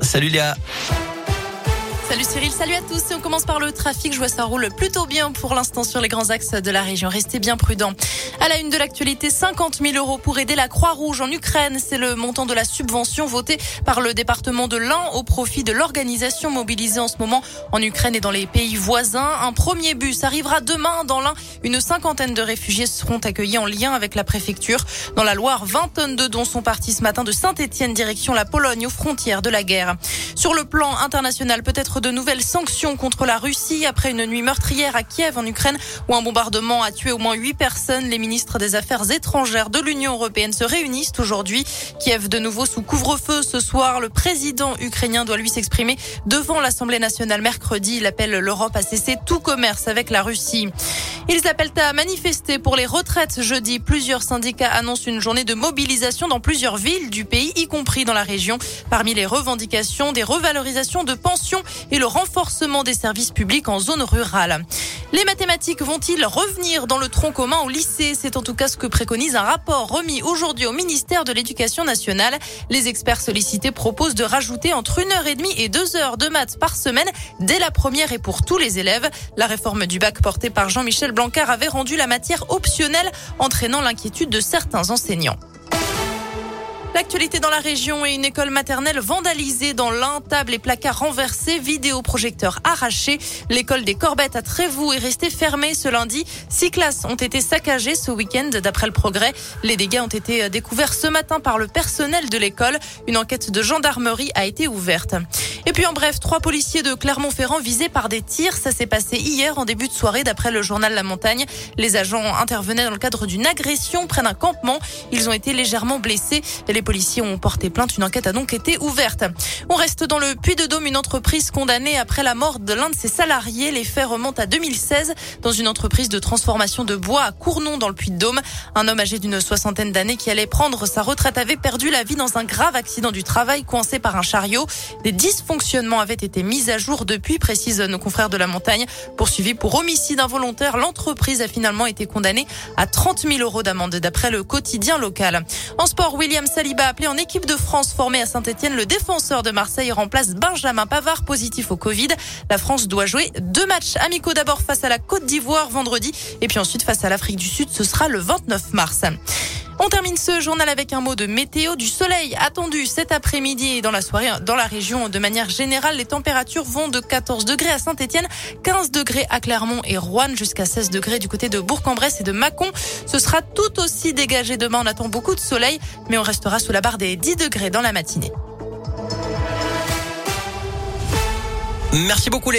Salut Léa. Salut Cyril, salut à tous. Et on commence par le trafic. Je vois ça roule plutôt bien pour l'instant sur les grands axes de la région. Restez bien prudents. À la une de l'actualité, 50 000 euros pour aider la Croix-Rouge en Ukraine. C'est le montant de la subvention votée par le département de l'Ain au profit de l'organisation mobilisée en ce moment en Ukraine et dans les pays voisins. Un premier bus arrivera demain dans l'Ain. Une cinquantaine de réfugiés seront accueillis en lien avec la préfecture. Dans la Loire, 20 tonnes de dons sont partis ce matin de Saint-Etienne direction la Pologne aux frontières de la guerre. Sur le plan international, peut-être de nouvelles sanctions contre la Russie après une nuit meurtrière à Kiev en Ukraine où un bombardement a tué au moins huit personnes. Les ministres des Affaires étrangères de l'Union européenne se réunissent aujourd'hui. Kiev de nouveau sous couvre-feu ce soir. Le président ukrainien doit lui s'exprimer devant l'Assemblée nationale mercredi. Il appelle l'Europe à cesser tout commerce avec la Russie. Ils appellent à manifester pour les retraites jeudi. Plusieurs syndicats annoncent une journée de mobilisation dans plusieurs villes du pays, y compris dans la région. Parmi les revendications, des revalorisations de pensions et le renforcement des services publics en zone rurale. Les mathématiques vont-ils revenir dans le tronc commun au lycée? C'est en tout cas ce que préconise un rapport remis aujourd'hui au ministère de l'Éducation nationale. Les experts sollicités proposent de rajouter entre une heure et demie et deux heures de maths par semaine dès la première et pour tous les élèves. La réforme du bac portée par Jean-Michel Blanquer avait rendu la matière optionnelle, entraînant l'inquiétude de certains enseignants. L'actualité dans la région et une école maternelle vandalisée dans l'un, table et placards renversés, vidéoprojecteurs arrachés. L'école des Corbettes à Trévoux est restée fermée ce lundi. Six classes ont été saccagées ce week-end d'après le progrès. Les dégâts ont été découverts ce matin par le personnel de l'école. Une enquête de gendarmerie a été ouverte. Et puis en bref, trois policiers de Clermont-Ferrand visés par des tirs. Ça s'est passé hier en début de soirée d'après le journal La Montagne. Les agents intervenaient dans le cadre d'une agression près d'un campement. Ils ont été légèrement blessés. Les policiers ont porté plainte. Une enquête a donc été ouverte. On reste dans le Puy-de-Dôme, une entreprise condamnée après la mort de l'un de ses salariés. Les faits remontent à 2016 dans une entreprise de transformation de bois à Cournon dans le Puy-de-Dôme. Un homme âgé d'une soixantaine d'années qui allait prendre sa retraite avait perdu la vie dans un grave accident du travail coincé par un chariot. Des dysfonctionnements avaient été mis à jour depuis, précisent nos confrères de la montagne. Poursuivi pour homicide involontaire, l'entreprise a finalement été condamnée à 30 000 euros d'amende d'après le quotidien local. En sport, William Saliba appelé en équipe de France formé à Saint-Etienne. Le défenseur de Marseille remplace Benjamin Pavard positif au Covid. La France doit jouer deux matchs amicaux d'abord face à la Côte d'Ivoire vendredi et puis ensuite face à l'Afrique du Sud. Ce sera le 29 mars. On termine ce journal avec un mot de météo du soleil attendu cet après-midi et dans la soirée dans la région de manière générale. Les températures vont de 14 degrés à Saint-Etienne, 15 degrés à Clermont et Rouen, jusqu'à 16 degrés du côté de Bourg-en-Bresse et de Mâcon. Ce sera tout aussi dégagé demain. On attend beaucoup de soleil, mais on restera sous la barre des 10 degrés dans la matinée. Merci beaucoup les